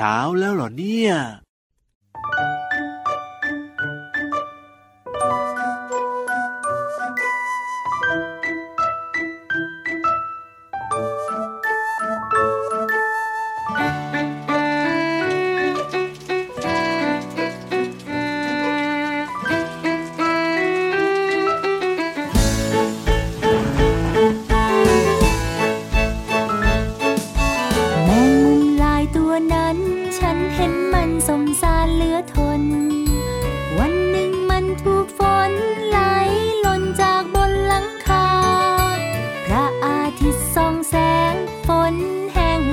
ช้าแล้วเหรอเนี่ย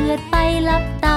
ือดไปลับตา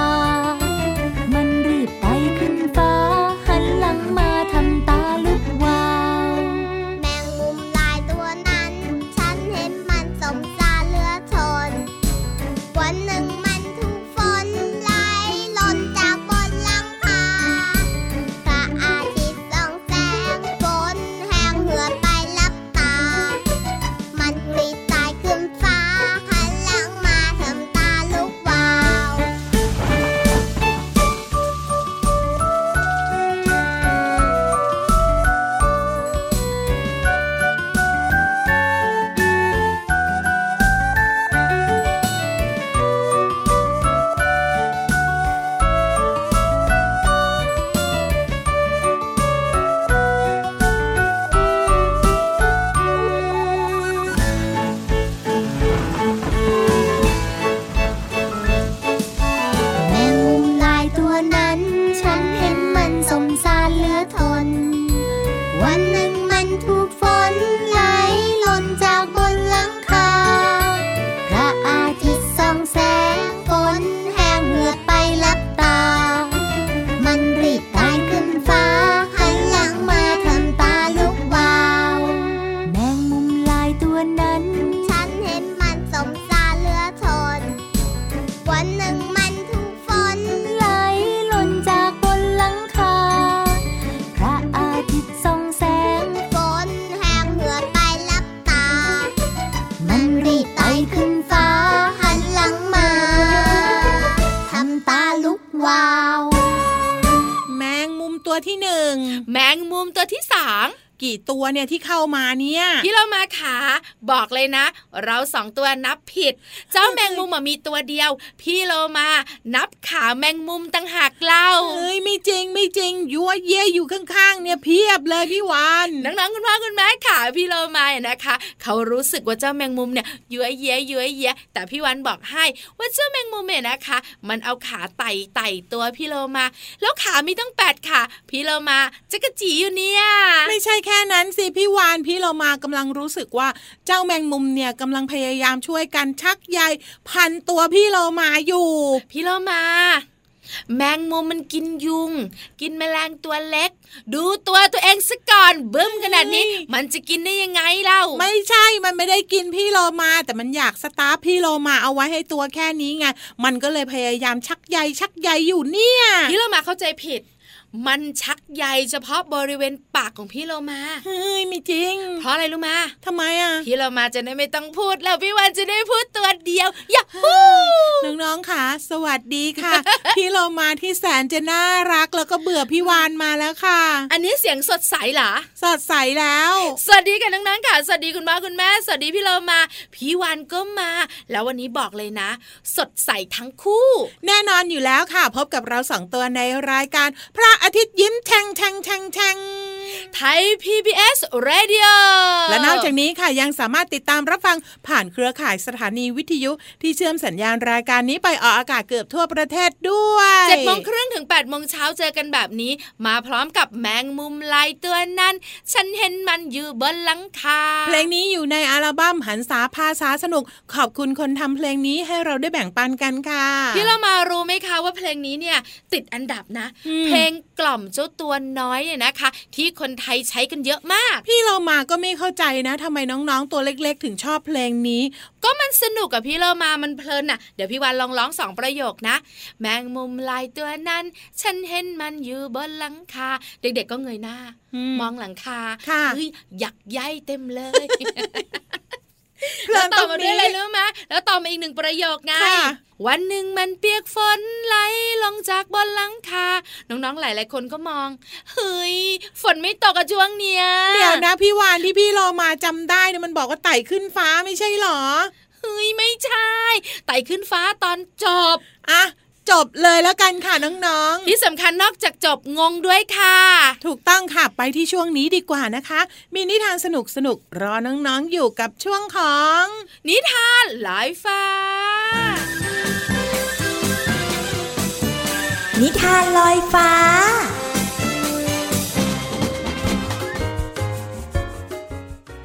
ที่หนึ่งแมงมุมตัวที่สาม กี่ตัวเนี่ยที่เข้ามาเนี่ยพี่เรามาขาบอกเลยนะ เราสองตัวนับผิด เจ้าแมงมุมมีตัวเดียว พี่โลมานับขาแมงมุมตั้งหากเล่าเฮ้ยไม่จริงไม่จริงยัวเย่อยู่ข้างๆเนี่ยเพียบเลยพี่วานน้องๆคุณพ่อคุณแม่ขาพี่โลมานะคะ เขารู้สึกว่าเจ้าแมงมุมเนี่ยยัวเย่ยัวเย่แต่พี่วันบอกให้ว่าเจ้าแมงมุมเนี่ยนะคะ มันเอาขาไต่ไต่ตัวพี่โลมา แล้วขามีตั้งแปดขาพี่โลมาจะกระจีอยู่เนี่ย ไม่ใช่แค่นั้นสิพี่วานพี่เรามากำลังรู้สึกว่าเจ้าแมงมุมเนี่ยกำลังพยายามช่วยกันชักใยพันตัวพี่เรามาอยู่ พี่เรามาแมงมุมมันกินยุง กินแมลงตัวเล็ก ดูตัวตัวเองซะก่อนบึ้มขนาดนี้ มันจะกินได้ยังไงเล่าไม่ใช่มันไม่ได้กินพี่โลมา แต่มันอยากสตาร์พี่โลมาเอาไว้ให้ตัวแค่นี้ไงมันก็เลยพยายามชักใยชักใยอยู่เนี่ย พี่โลมาเข้าใจผิด มันชักใยเฉพาะบริเวณปากของพี่โลมาเฮ้ยไม่จริง เพราะอะไรรู้มาทำไมอะ พี่โลมาจะได้ไม่ต้องพูดแล้วพี่วันจะได้พูดตัวเดียวอย่าพูดน้องๆค่ะ สวัสดีค่ะ พี่โลมาที่แสนจะน่ารักแล้วก็เบื่อพี่วานมาแล้วค่ะ อันนี้เสียงสดใสเหรอสดใสแล้ว สวัสดีกันน้องๆค่ะ สวัสดีคุณพ่อคุณแม่ สวัสดีพี่โลมา พี่วานก็มา แล้ววันนี้บอกเลยนะ สดใสทั้งคู่ แน่นอนอยู่แล้วค่ะ พบกับเราสองตัวในรายการพระอาทิตย์ยิ้มแฉ่งแฉ่งแฉ่งแฉ่งไทย PBS Radio และนอกจากนี้ค่ะยังสามารถติดตามรับฟังผ่านเครือข่ายสถานีวิทยุที่เชื่อมสัญญาณรายการนี้ไปออกอากาศเกือบทั่วประเทศด้วยเจ็ดโมงครึ่งถึง8ปดโมงเช้าเจอกันแบบนี้ มาพร้อมกับแมงมุมลายตัวนั้น ฉันเห็นมันอยู่บนหลังคา เพลงนี้อยู่ในอัลบั้มหันษาภาษาสนุก ขอบคุณคนทำเพลงนี้ให้เราได้แบ่งปันกันค่ะ พี่เรามารู้ไหมคะว่าเพลงนี้เนี่ยติดอันดับนะ เพลง กล่อมเจ้าตัวน้อยเนี่ยนะคะ ที่คนไทยใช้กันเยอะมาก พี่เรามาก็ไม่เข้าใจนะทำไมน้องๆตัวเล็กๆ ถึงชอบเพลงนี้ ก็มันสนุกกับพี่เรามามันเพลินน่ะเดี๋ยวพี่วันลองร้องสองประโยคนะ แมงมุมลายตัวนั้น ฉันเห็นมันอยู่บนหลังคา เด็กๆก็เงยหน้ามองหลังคาเฮ้ยหยักใยเต็มเลย แล้วต่อมาด้วยอะไรรู้ไหมแล้วต่อมาอีกหนึ่งประโยคไงวันหนึ่งมันเปียกฝนไหลลงจากบนหลังคา น้องๆ หลายๆ คนก็มอง เฮ้ย ฝนไม่ตกกับช่วงเนี้ย เดี๋ยวนะพี่วานที่พี่รอมาจำได้เนี่ยมันบอกว่าไต่ขึ้นฟ้าไม่ใช่หรอ เฮ้ย ไม่ใช่ ไต่ขึ้นฟ้าตอนจบ อะ จบเลยแล้วกันค่ะน้องๆ ที่สำคัญนอกจากจบงงด้วยค่ะ ถูกต้องค่ะไปที่ช่วงนี้ดีกว่านะคะ มีนิทานสนุกสนุกรอน้องๆอยู่กับช่วงของ นิทานลอยฟ้า นิทานลอยฟ้า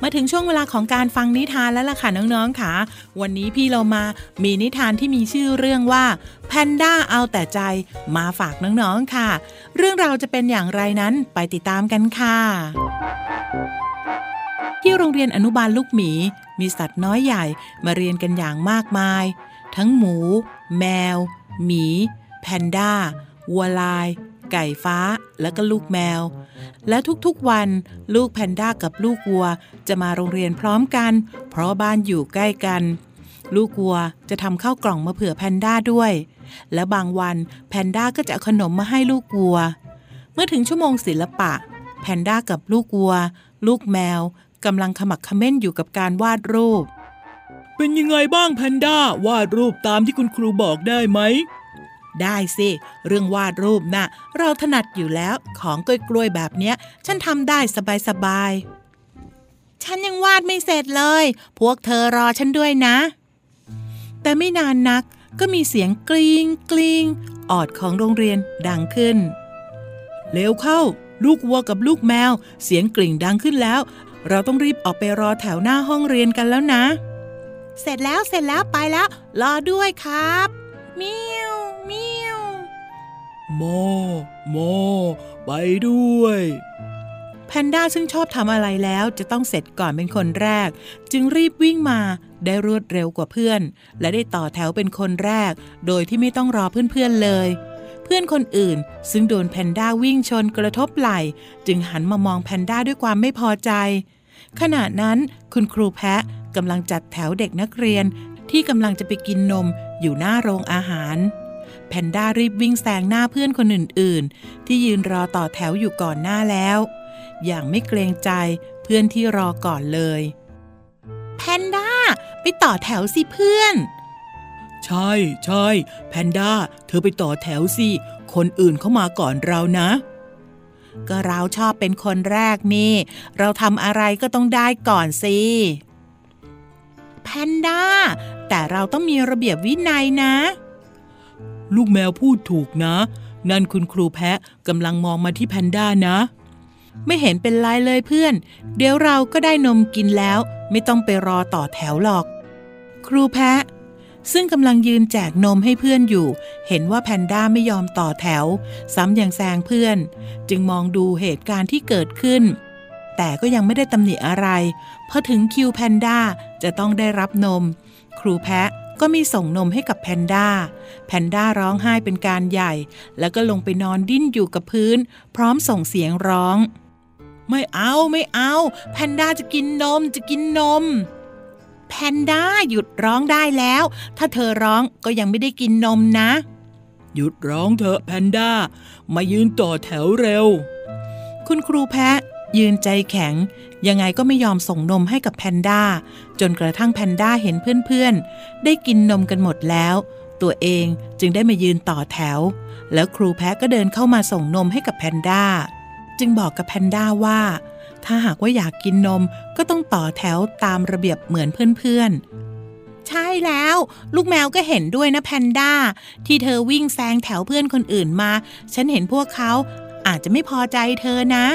มาถึงช่วงเวลาของการฟังนิทานแล้วล่ะค่ะน้องๆค่ะ วันนี้พี่เรามามีนิทานที่มีชื่อเรื่องว่าแพนด้าเอาแต่ใจมาฝากน้องๆค่ะ เรื่องราวจะเป็นอย่างไรนั้นไปติดตามกันค่ะ ที่โรงเรียนอนุบาลลูกหมี มีสัตว์น้อยใหญ่มาเรียนกันอย่างมากมาย ทั้งหมู แมว หมี แพนด้าวัวลาย ไก่ฟ้าและก็ลูกแมว และทุกๆวันลูกแพนด้ากับลูกวัวจะมาโรงเรียนพร้อมกัน เพราะบ้านอยู่ใกล้กัน ลูกวัวจะทำข้าวกล่องมาเผื่อแพนด้าด้วย และบางวันแพนด้าก็จะขนมมาให้ลูกวัว เมื่อถึงชั่วโมงศิลปะ แพนด้ากับลูกวัว ลูกแมวกำลังขมักขม้นอยู่กับการวาดรูป เป็นยังไงบ้างแพนด้าวาดรูปตามที่คุณครูบอกได้ไหม ได้สิ เรื่องวาดรูปนะ่ะ เราถนัดอยู่แล้วของกล้วยๆแบบเนี้ย ฉันทำได้สบายๆ ฉันยังวาดไม่เสร็จเลย พวกเธอรอฉันด้วยนะ แต่ไม่นานนักก็มีเสียงกริงกริงออดของโรงเรียนดังขึ้น เร็วเข้า ลูกวัวกับลูกแมว เสียงกริ่งดังขึ้นแล้ว เราต้องรีบออกไปรอแถวหน้าห้องเรียนกันแล้วนะ เสร็จแล้วเสร็จแล้วไปแล้ว รอด้วยครับมิวมิว โมโมไปด้วย แพนด้าซึ่งชอบทำอะไรแล้วจะต้องเสร็จก่อนเป็นคนแรก จึงรีบวิ่งมาได้รวดเร็วกว่าเพื่อน และได้ต่อแถวเป็นคนแรก โดยที่ไม่ต้องรอเพื่อนๆเลย เพื่อนคนอื่น ซึ่งโดนแพนด้าวิ่งชนกระทบไหล่ จึงหันมามองแพนด้าด้วยความไม่พอใจ ขณะนั้นคุณครูแพะกำลังจัดแถวเด็กนักเรียนที่กำลังจะไปกินนมอยู่หน้าโรงอาหาร แพนด้ารีบวิ่งแซงหน้าเพื่อนคนอื่นๆ ที่ยืนรอต่อแถวอยู่ก่อนหน้าแล้ว อย่างไม่เกรงใจเพื่อนที่รอก่อนเลย แพนด้า ไปต่อแถวสิเพื่อน ใช่ใช่แพนด้า เธอไปต่อแถวสิ คนอื่นเข้ามาก่อนเรานะ ก็เราชอบเป็นคนแรกนี่ เราทำอะไรก็ต้องได้ก่อนสิแพนด้า แต่เราต้องมีระเบียบวินัยนะ ลูกแมวพูดถูกนะ นั่นคุณครูแพะกำลังมองมาที่แพนด้านะ ไม่เห็นเป็นไรเลยเพื่อน เดี๋ยวเราก็ได้นมกินแล้ว ไม่ต้องไปรอต่อแถวหรอก ครูแพะ ซึ่งกำลังยืนแจกนมให้เพื่อนอยู่ เห็นว่าแพนด้าไม่ยอมต่อแถว ซ้ำยังแซงเพื่อน จึงมองดูเหตุการณ์ที่เกิดขึ้น แต่ก็ยังไม่ได้ตำหนิอะไรพอถึงคิวแพนด้าจะต้องได้รับนม ครูแพะ ก็มีส่งนมให้กับแพนด้า แพนด้าร้องไห้เป็นการใหญ่ แล้วก็ลงไปนอนดิ้นอยู่กับพื้น พร้อมส่งเสียงร้อง ไม่เอาไม่เอา แพนด้าจะกินนมจะกินนม แพนด้าหยุดร้องได้แล้ว ถ้าเธอร้องก็ยังไม่ได้กินนมนะ หยุดร้องเถอะแพนด้า มายืนต่อแถวเร็ว คุณครูแพะ ยืนใจแข็ง ยังไงก็ไม่ยอมส่งนมให้กับแพนด้า จนกระทั่งแพนด้าเห็นเพื่อนๆ ได้กินนมกันหมดแล้ว ตัวเองจึงได้มายืนต่อแถว แล้วครูแพะก็เดินเข้ามาส่งนมให้กับแพนด้า จึงบอกกับแพนด้าว่า ถ้าหากว่าอยากกินนมก็ต้องต่อแถวตามระเบียบเหมือนเพื่อนๆ ใช่แล้ว ลูกแมวก็เห็นด้วยนะแพนด้า ที่เธอวิ่งแซงแถวเพื่อนคนอื่นมา ฉันเห็นพวกเขาอาจจะไม่พอใจเธอนะ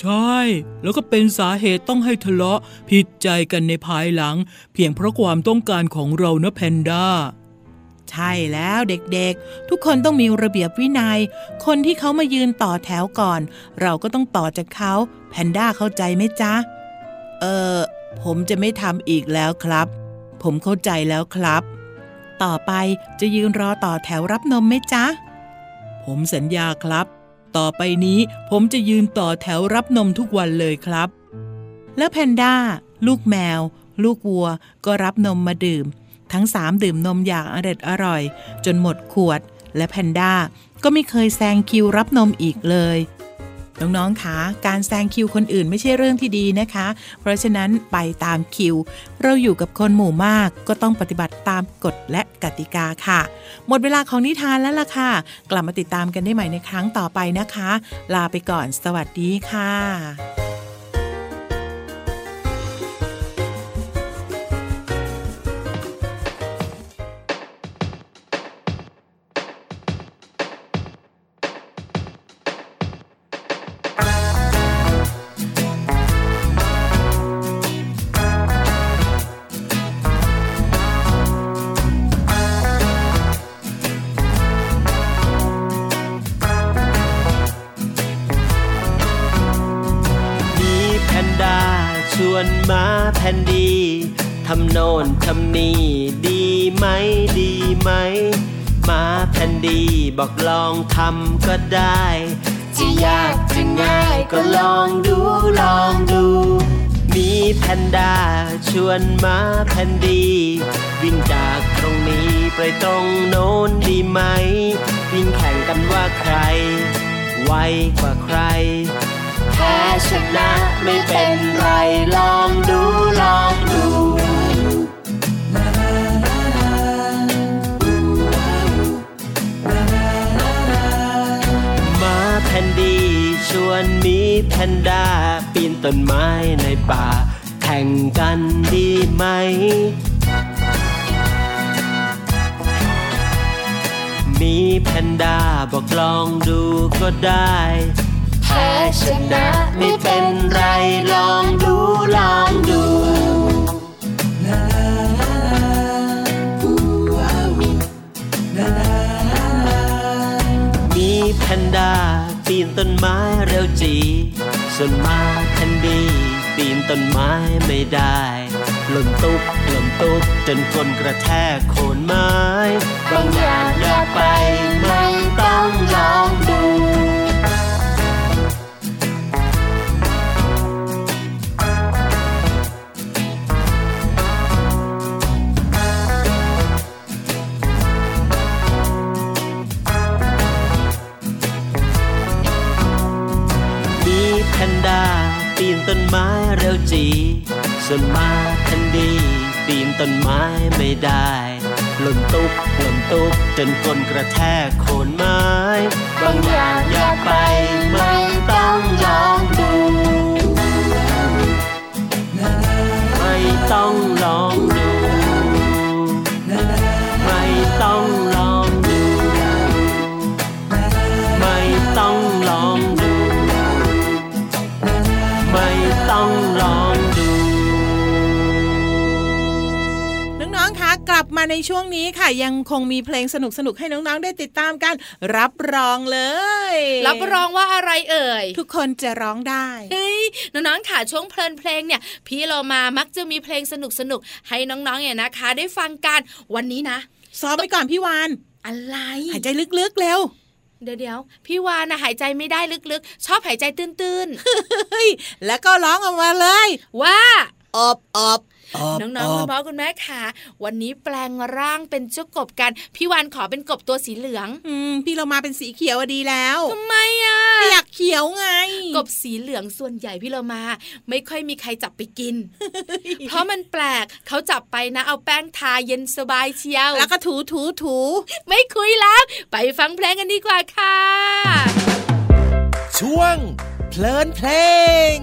ใช่ แล้วก็เป็นสาเหตุต้องให้ทะเลาะผิดใจกันในภายหลัง เพียงเพราะความต้องการของเรานะแพนด้า ใช่แล้วเด็กๆ ทุกคนต้องมีระเบียบวินยัย คนที่เขามายืนต่อแถวก่อน เราก็ต้องต่อจากเขา แพนด้าเข้าใจไหมจ๊ะ เออผมจะไม่ทำอีกแล้วครับ ผมเข้าใจแล้วครับ ต่อไปจะยืนรอต่อแถวรับนมไหมจ๊ะ ผมสัญญาครับ ต่อไปนี้ผมจะยืนต่อแถวรับนมทุกวันเลยครับ แล้วแพนด้า ลูกแมว ลูกวัว ก็รับนมมาดื่ม ทั้งสามดื่มนมอย่างอร็ดอร่อย จนหมดขวด และแพนด้าก็ไม่เคยแซงคิวรับนมอีกเลย น้องๆคะการแซงคิวคนอื่นไม่ใช่เรื่องที่ดีนะคะ เพราะฉะนั้นไปตามคิว เราอยู่กับคนหมู่มากก็ต้องปฏิบัติตามกฎและกติกาค่ะ หมดเวลาของนิทานแล้วล่ะค่ะ กลับมาติดตามกันได้ใหม่ในครั้งต่อไปนะคะ ลาไปก่อนสวัสดีค่ะ ทำก็ได้ จะยากจะง่ายก็ลองดูลองดู มีแพนด้าชวนมาแผ่นดี วิ่งจากตรงนี้ไปตรงโน้นดีไหม วิ่งแข่งกันว่าใคร ไวกว่าใคร แพ้ชนะไม่เป็นไรลองดูลอง นดีชวนมีแพนด้าปีนต้นไม้ในป่า แข่งกันดีไหม มีแพนด้าบอกลองดูก็ได้แพ้ชนะไม่เป็นไรลองดูลองดู ส่วนมาแคนดีปีนต้นไม้ไม่ได้หล่นตุ๊บหล่นตุ๊บจนคนกระแทกโคนไม้ บางอย่างอย่าไปไม่ต้องลองดู ต้นไม้เร็วจี ส่วนมาทันดีปีนต้นไม้ไม่ได้หล่นตุ๊บหล่นตุ๊บจนก้นกระแทกโคนไม้ มาในช่วงนี้ค่ะ ยังคงมีเพลงสนุกๆให้น้องๆได้ติดตามกัน รับรองเลย รับรองว่าอะไรเอ่ย ทุกคนจะร้องได้เฮ้ยน้องๆค่ะช่วงเพลินเพลงเนี่ย พี่เรามามักจะมีเพลงสนุกๆให้น้องๆเนี่ยนะคะ ได้ฟังกันวันนี้นะซ้อมไปก่อนพี่วานอะไร หายใจลึกๆเร็วเดี๋ยวเดี๋ยวๆพี่วานนะหายใจไม่ได้ลึกๆ ชอบหายใจตื้นเฮ้ยแล้วก็ร้องออกมาเลยๆว่า อบอบ น้องๆคุณพ่อคุณแม่ค่ะ วันนี้แปลงร่างเป็นเจ้ากบกัน พี่วานขอเป็นกบตัวสีเหลือง อืมพี่เรามาเป็นสีเขียวอะดีแล้วทำไมอะไม่อยากเขียวไง กบสีเหลืองส่วนใหญ่พี่เรามา ไม่ค่อยมีใครจับไปกิน เพราะมันแปลกเขาจับไปนะเอาแป้งทาเย็นสบายเชียว แล้วก็ถูถูถูไม่คุยแล้ว ไปฟังเพลงกันดีกว่าค่ะ ช่วงเพลินเพลง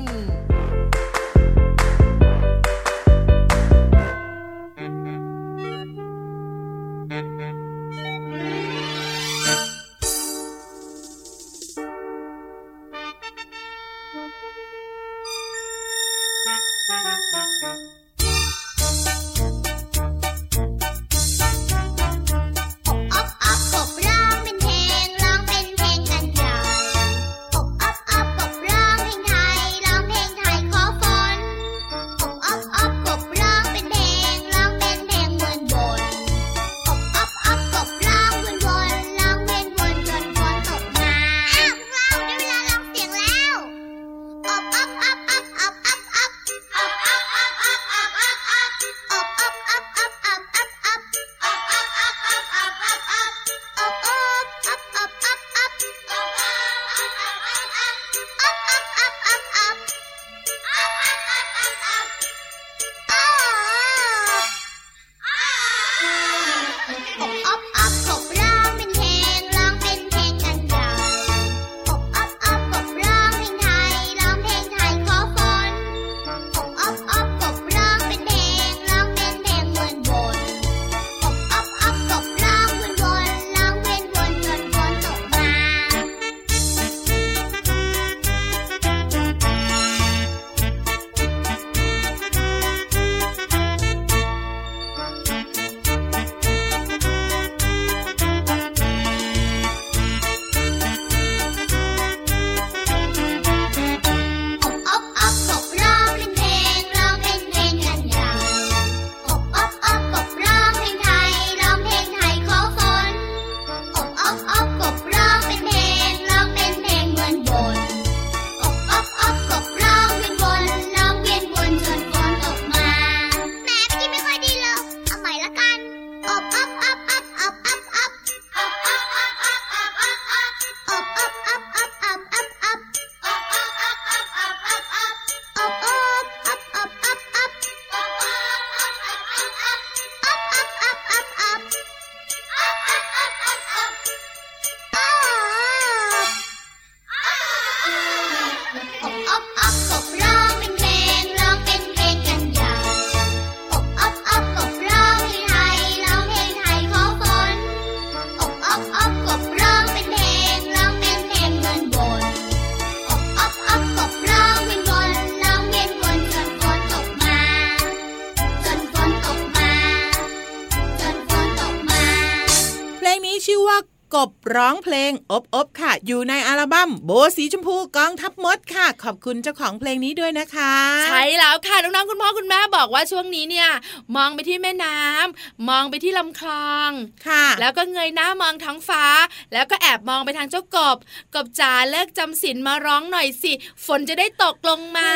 องเพลงอบอบค่ะ อยู่ในอัลบั้มโบสีชมพูกองทัพมดค่ะ ขอบคุณเจ้าของเพลงนี้ด้วยนะคะ ใช่แล้วค่ะน้องๆคุณพ่อคุณแม่บอกว่าช่วงนี้เนี่ย มองไปที่แม่น้ำมองไปที่ลำคลองค่ะ แล้วก็เงยหน้ามองท้องฟ้า แล้วก็แอบมองไปทางเจ้ากบ กบจ๋าเลิกจำศีลมาร้องหน่อยสิ ฝนจะได้ตกลงมา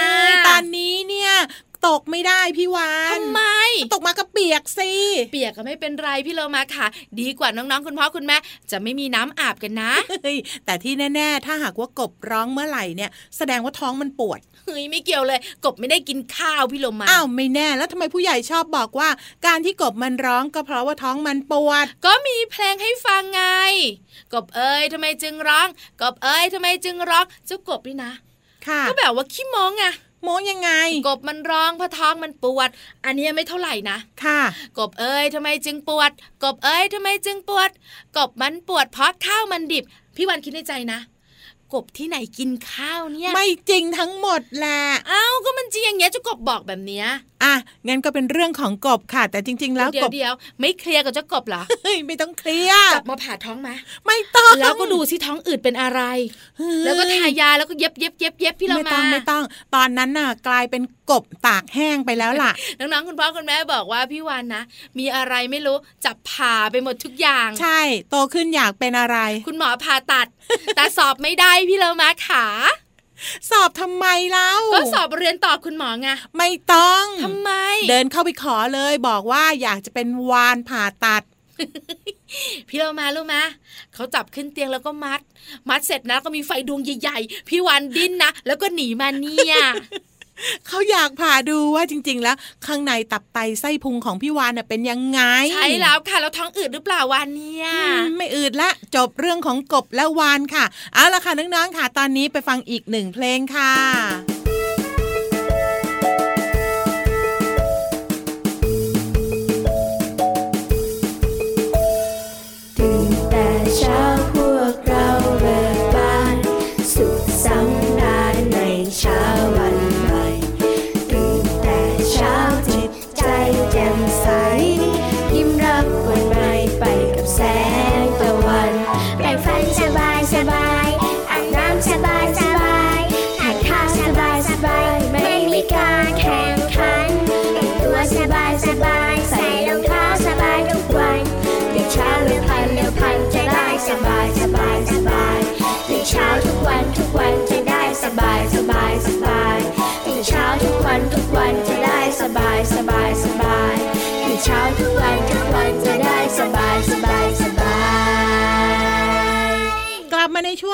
ตอนนี้เนี่ย ตกไม่ได้พี่วานทำไมตกมาก็เปียกสิเปียกก็ไม่เป็นไรพี่โลมาค่ะ ดีกว่าน้องๆคุณพ่อคุณแม่จะไม่มีน้ำอาบกันนะเฮ้ยแต่ที่แน่ ๆ ถ้าหากว่ากบร้องเมื่อไหร่เนี่ย แสดงว่าท้องมันปวดเฮ้ยไม่เกี่ยวเลย กบไม่ได้กินข้าวพี่โลมาอ้าวไม่แน่แล้วทำไมผู้ใหญ่ชอบบอกว่า การที่กบมันร้องก็เพราะว่าท้องมันปวด ก็มีเพลงให้ฟังไง กบเอ้ยทำไมจึงร้อง กบเอ้ยทำไมจึงร้องเจ้ากบนี่นะค่ะก็แบบว่าขี้โม้งไง โมยังไง กบมันร้องเพราะท้องมันปวด อันนี้ไม่เท่าไหร่นะ ค่ะ กบเอ้ยทำไมจึงปวด กบเอ้ยทำไมจึงปวด กบมันปวดเพราะข้าวมันดิบ พี่วันคิดในใจนะกบที่ไหนกินข้าวเนี่ย ไม่จริงทั้งหมดแหละ เอ้าก็มันจริงอย่างเงี้ยเจ้ากบบอกแบบเนี้ย อะงั้นก็เป็นเรื่องของกบค่ะ แต่จริง ๆ แล้วเดี๋ยกวบเดียวไม่เคลียร์กับเจ้ากบเหรอเฮ้ยไม่ต้องเคลียร์จับมาผ่าท้องมาไม่ต้องแล้วก็ดูสิท้องอืดเป็นอะไรเฮ้ยแล้วก็ทายาแล้วก็เย็บเย็บเย็บเย็บพี่เราไม่มาต้องไม่ต้อง ตอนนั้นน่ะ กลายเป็นกบตากแห้งไปแล้วล่ะน้องๆคุณพ่อคุณแม่บอกว่าพี่วานนะ มีอะไรไม่รู้จับผ่าไปหมดทุกอย่าง ใช่ โตขึ้นอยากเป็นอะไร คุณหมอผ่าตัด แต่สอบไม่ได้พี่เรามาขา สอบทำไมเล่าก็สอบเรียนต่อคุณหมอไงไม่ต้องทำไม เดินเข้าไปขอเลยบอกว่าอยากจะเป็นวานผ่าตัดพี่เรามารู้ไหมเขาจับขึ้นเตียงแล้วก็มัด มัดเสร็จนะก็มีไฟดวงใหญ่ๆ พี่วันดิ้นนะ แล้วก็หนีมาเนี่ย เขาอยากผ่าดูว่าจริง ๆ แล้ว ข้างในตับไตไส้พุงของพี่วานน่ะเป็นยังไง ใช่แล้วค่ะแล้วท้องอืดหรือเปล่าวานเนี่ยอืมไม่อืดละจบเรื่องของกบและวานค่ะ เอาละค่ะน้องๆค่ะ ตอนนี้ไปฟังอีกหนึ่งเพลงค่ะ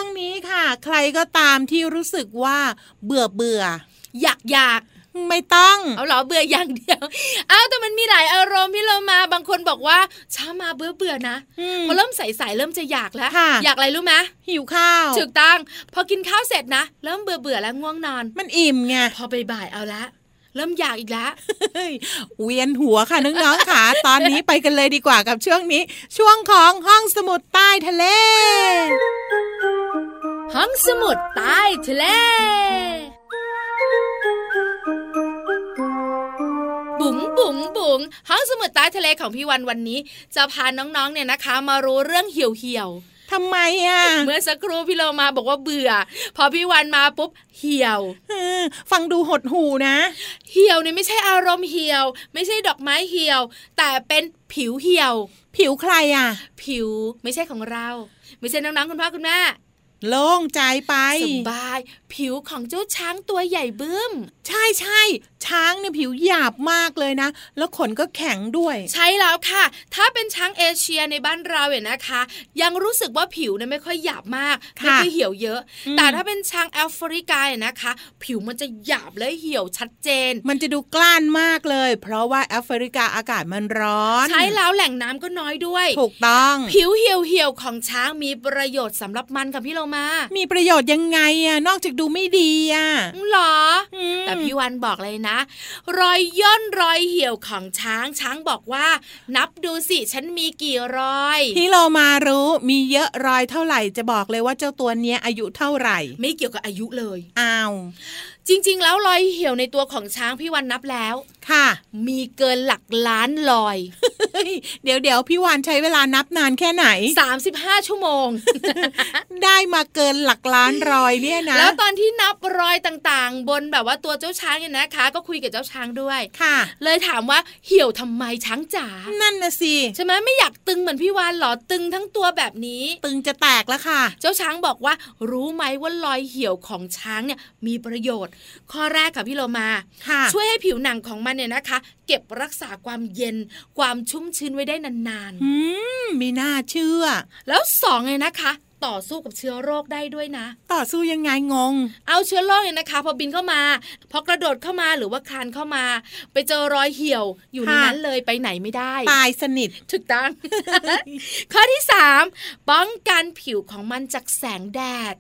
ลับมาในช่วงนี้ค่ะ ใครก็ตามที่รู้สึกว่าเบื่อเบื่ออยากอยากไม่ต้องเอาเหรอเบื่ออย่างเดียวเอาแต่มันมีหลายอารมณ์พี่เรามาบางคนบอกว่าเช้ามาเบื่อเบื่อๆนะอืมพอเริ่มใสๆเริ่มจะอยากแล้วค่ะอยากอะไรรู้ไหมหิวข้าวถูกต้องพอกินข้าวเสร็จนะ เริ่มเบื่อเบื่อๆแล้วง่วงนอน มันอิ่มไงพอบ่ายๆเอาละเริ่มอยากอีกแล้วเฮ้ยเวียนหัวค่ะน้องๆค่ะ ตอนนี้ไปกันเลยดีกว่ากับช่วงนี้ ช่วงของห้องสมุดใต้ทะเลห้ องสมุดใต้ทะเล บุ๋งบุ๋งบุ๋งห้องสมุดใต้ทะเลของพี่วันวันนี้ จะพาน้องๆเนี่ยนะคะ มารู้เรื่องเหี่ยวเหี่ยวทำไมอะๆเมื่อสักครู่พี่เรามาบอกว่าเบื่อ พอพี่วันมาปุ๊บเหี่ยวเออฟังดูหดหูนะ เหี่ยวเนี่ยไม่ใช่อารมณ์เหี่ยว ไม่ใช่ดอกไม้เหี่ยว แต่เป็นผิวเหี่ยว ผิวใครอะ ผิวไม่ใช่ของเรา ไม่ใช่น้องๆคุณพ่อคุณแม่ โล่งใจไปสบาย ผิวของเจ้าช้างตัวใหญ่บึ้ม ใช่ใช่ช้างเนี่ยผิวหยาบมากเลยนะ แล้วขนก็แข็งด้วย ใช่แล้วค่ะ ถ้าเป็นช้างเอเชียในบ้านเราเนี่ยนะคะ ยังรู้สึกว่าผิวเนี่ยไม่ค่อยหยาบมากค่ะไม่ค่อยเหี่ยวเยอะอืมแต่ถ้าเป็นช้างแอฟริกาเนี่ยนะคะ ผิวมันจะหยาบและเหี่ยวชัดเจน มันจะดูกล้านมากเลย เพราะว่าแอฟริกาอากาศมันร้อน ใช่แล้วแหล่งน้ำก็น้อยด้วย ถูกต้อง ผิวเหี่ยวเหี่ยวๆของช้างมีประโยชน์สำหรับมันกับพี่เรามา มีประโยชน์ยังไงอะนอกจากดูไม่ดีอะหรออืมแต่พี่วันบอกเลยนะ รอยย่นรอยเหี่ยวของช้างช้างบอกว่า นับดูสิฉันมีกี่รอย พี่โลมารู้มีเยอะรอยเท่าไหร่จะบอกเลยว่าเจ้าตัวเนี้ยอายุเท่าไหร่ ไม่เกี่ยวกับอายุเลยอ้าว จริง ๆ แล้วรอยเหี่ยวในตัวของช้างพี่วันนับแล้ว ค่ะ มีเกินหลักล้านรอย เดี๋ยวเดี๋ยวพี่วานใช้เวลานับนานแค่ไหน 35 ชั่วโมง ได้มาเกินหลักล้านรอยเนี่ยนะ แล้วตอนที่นับรอยต่างๆ บนแบบว่าตัวเจ้าช้างเนี่ยนะคะ ก็คุยกับเจ้าช้างด้วย ค่ะ เลยถามว่าเหี่ยวทำไมช้างจ๋า นั่นนะสิ ใช่ไหมไม่อยากตึงเหมือนพี่วานเหรอ ตึงทั้งตัวแบบนี้ ตึงจะแตกแล้วค่ะ เจ้าช้างบอกว่ารู้ไหมว่ารอยเหี่ยวของช้างเนี่ยมีประโยชน์ข้อแรกค่ะพี่โลมาค่ะช่วยให้ผิวหนังของมันเนี่ยนะคะ เก็บรักษาความเย็นความชุ่มชื้นไว้ได้นานอืมมีน่าเชื่อๆแล้วสองเลยนะคะต่อสู้กับเชื้อโรคได้ด้วยนะ ต่อสู้ยังไงงง เอาเชื้อโรคเนี่ยนะคะ พอบินเข้ามา พอกระโดดเข้ามาหรือว่าคลานเข้ามา ไปเจอรอยเหี่ยวอยู่ในค่ะนั้นเลยไปไหนไม่ได้ตายสนิทถูกต้อง ข้อที่สามป้องกันผิวของมันจากแสงแดด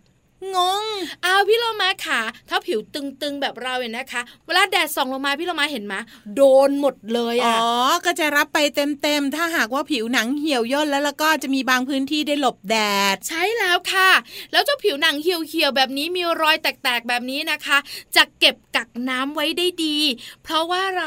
งงเอาพี่โลมาค่ะ ถ้าผิวตึงๆแบบเราเนี่ยนะคะ เวลาแดดส่องลงมาพี่โลมาเห็นไหมโดนหมดเลยอ๋อะอก็จะรับไปเต็มๆ ถ้าหากว่าผิวหนังเหี่ยวย่นแล้วแล้วก็จะมีบางพื้นที่ได้หลบแดด ใช่แล้วค่ะ แล้วเจ้าผิวหนังเหี่ยวๆแบบนี้มีรอยแตกๆแบบนี้นะคะ จะเก็บกักน้ำไว้ได้ดี เพราะว่าอะไร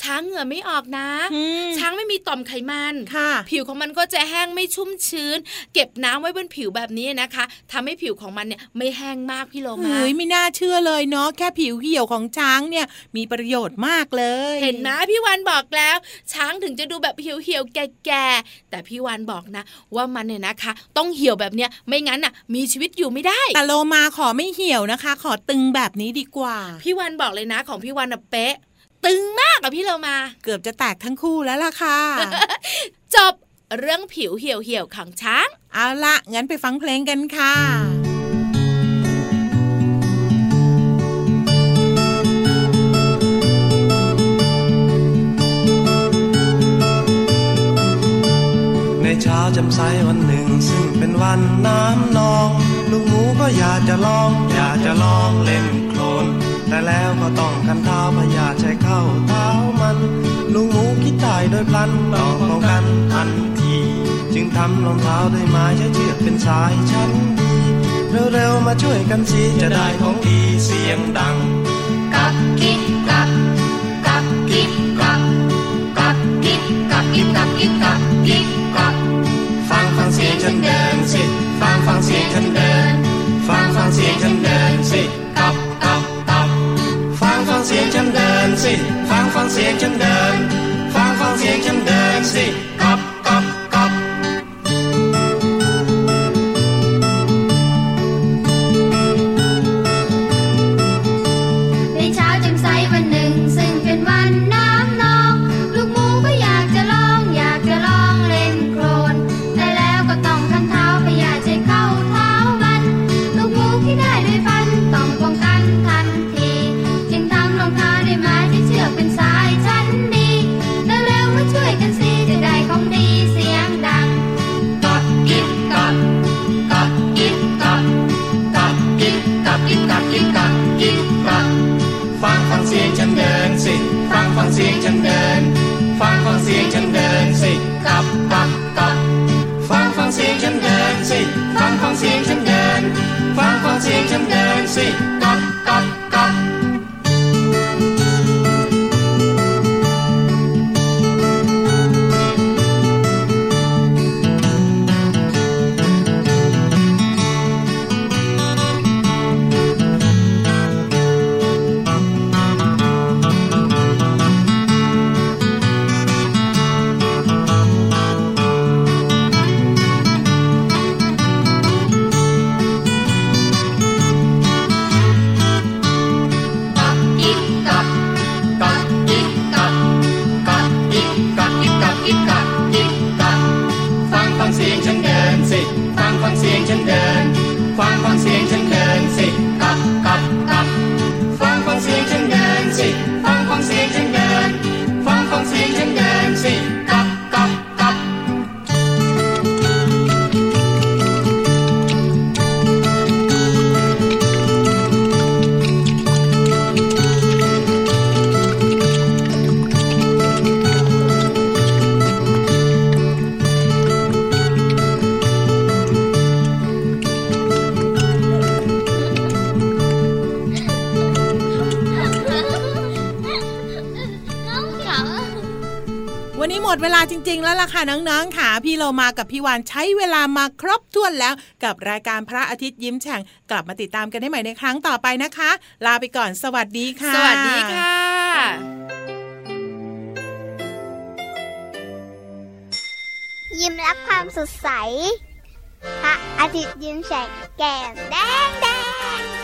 ช้างเหงื่อไม่ออกนะอืมช้างไม่มีต่อมไขมันค่ะ ผิวของมันก็จะแห้งไม่ชุ่มชื้น เก็บน้ำไว้บนผิวแบบนี้นะคะทำให้ผิวของมันเนี่ยไม่แห้งมากพี่โลมาเฮ้ยไม่น่าเชื่อเลยเนาะแค่ผิวเหี่ยวของช้างเนี่ยมีประโยชน์มากเลย เห็นไหมพี่วันบอกแล้ว ช้างถึงจะดูแบบเหี่ยวๆแก่ๆแต่พี่วันบอกนะ ว่ามันเนี่ยนะคะ ต้องเหี่ยวแบบเนี้ยไม่งั้นน่ะ มีชีวิตอยู่ไม่ได้แต่โลมาขอไม่เหี่ยวนะคะ ขอตึงแบบนี้ดีกว่า พี่วันบอกเลยนะของพี่วันอะเป๊ะ ตึงมากอะพี่เรามา เกือบจะแตกทั้งคู่แล้วล่ะค่ะจบเรื่องผิวเหี่ยวเหี่ยวๆของช้าง เอาละงั้นไปฟังเพลงกันค่ะ เช้าจำใสวันหนึ่ง ซึ่งเป็นวันน้ำนอง ลูกหมูก็อยากจะลอง อยากจะลองเล่นโคลน แต่แล้วก็ต้องกันเท้าพยาใช้เข้าเท้ามัน ลูกหมูคิดตายโดยพลันต้องป้องกันทันที จึงทำรองเท้าด้วยไม้ใช้เชือกเป็นสายชั้นดีเร็วๆมาช่วยกันสิจะได้ของดีเสียงดัง กับกิ๊บกับกับกิ๊บกับกับกิ๊บกับกิ๊บกับกิ๊บกับกิ๊บกับ สียงฉันเดินสิ ฟังฟังเสียงฉันเดิน ฟังฟังเสียงฉันเดินสิกับกับกับฟังฟังเสียงฉันเดินสิ ฟังฟังเสียงฉันเดิน ฟังฟังเสียงฉันเดินสิกับกับกับ จริง ๆ แล้วล่ะค่ะน้องๆค่ะพี่เรามากับพี่วานใช้เวลามาครบถ้วนแล้วกับรายการพระอาทิตย์ยิ้มแฉ่งกลับมาติดตามกันได้ใหม่ในครั้งต่อไปนะคะ ลาไปก่อนสวัสดีค่ะ สวัสดีค่ะยิ้มรับความสดใส พระอาทิตย์ยิ้มแฉกแก้มแดงแดง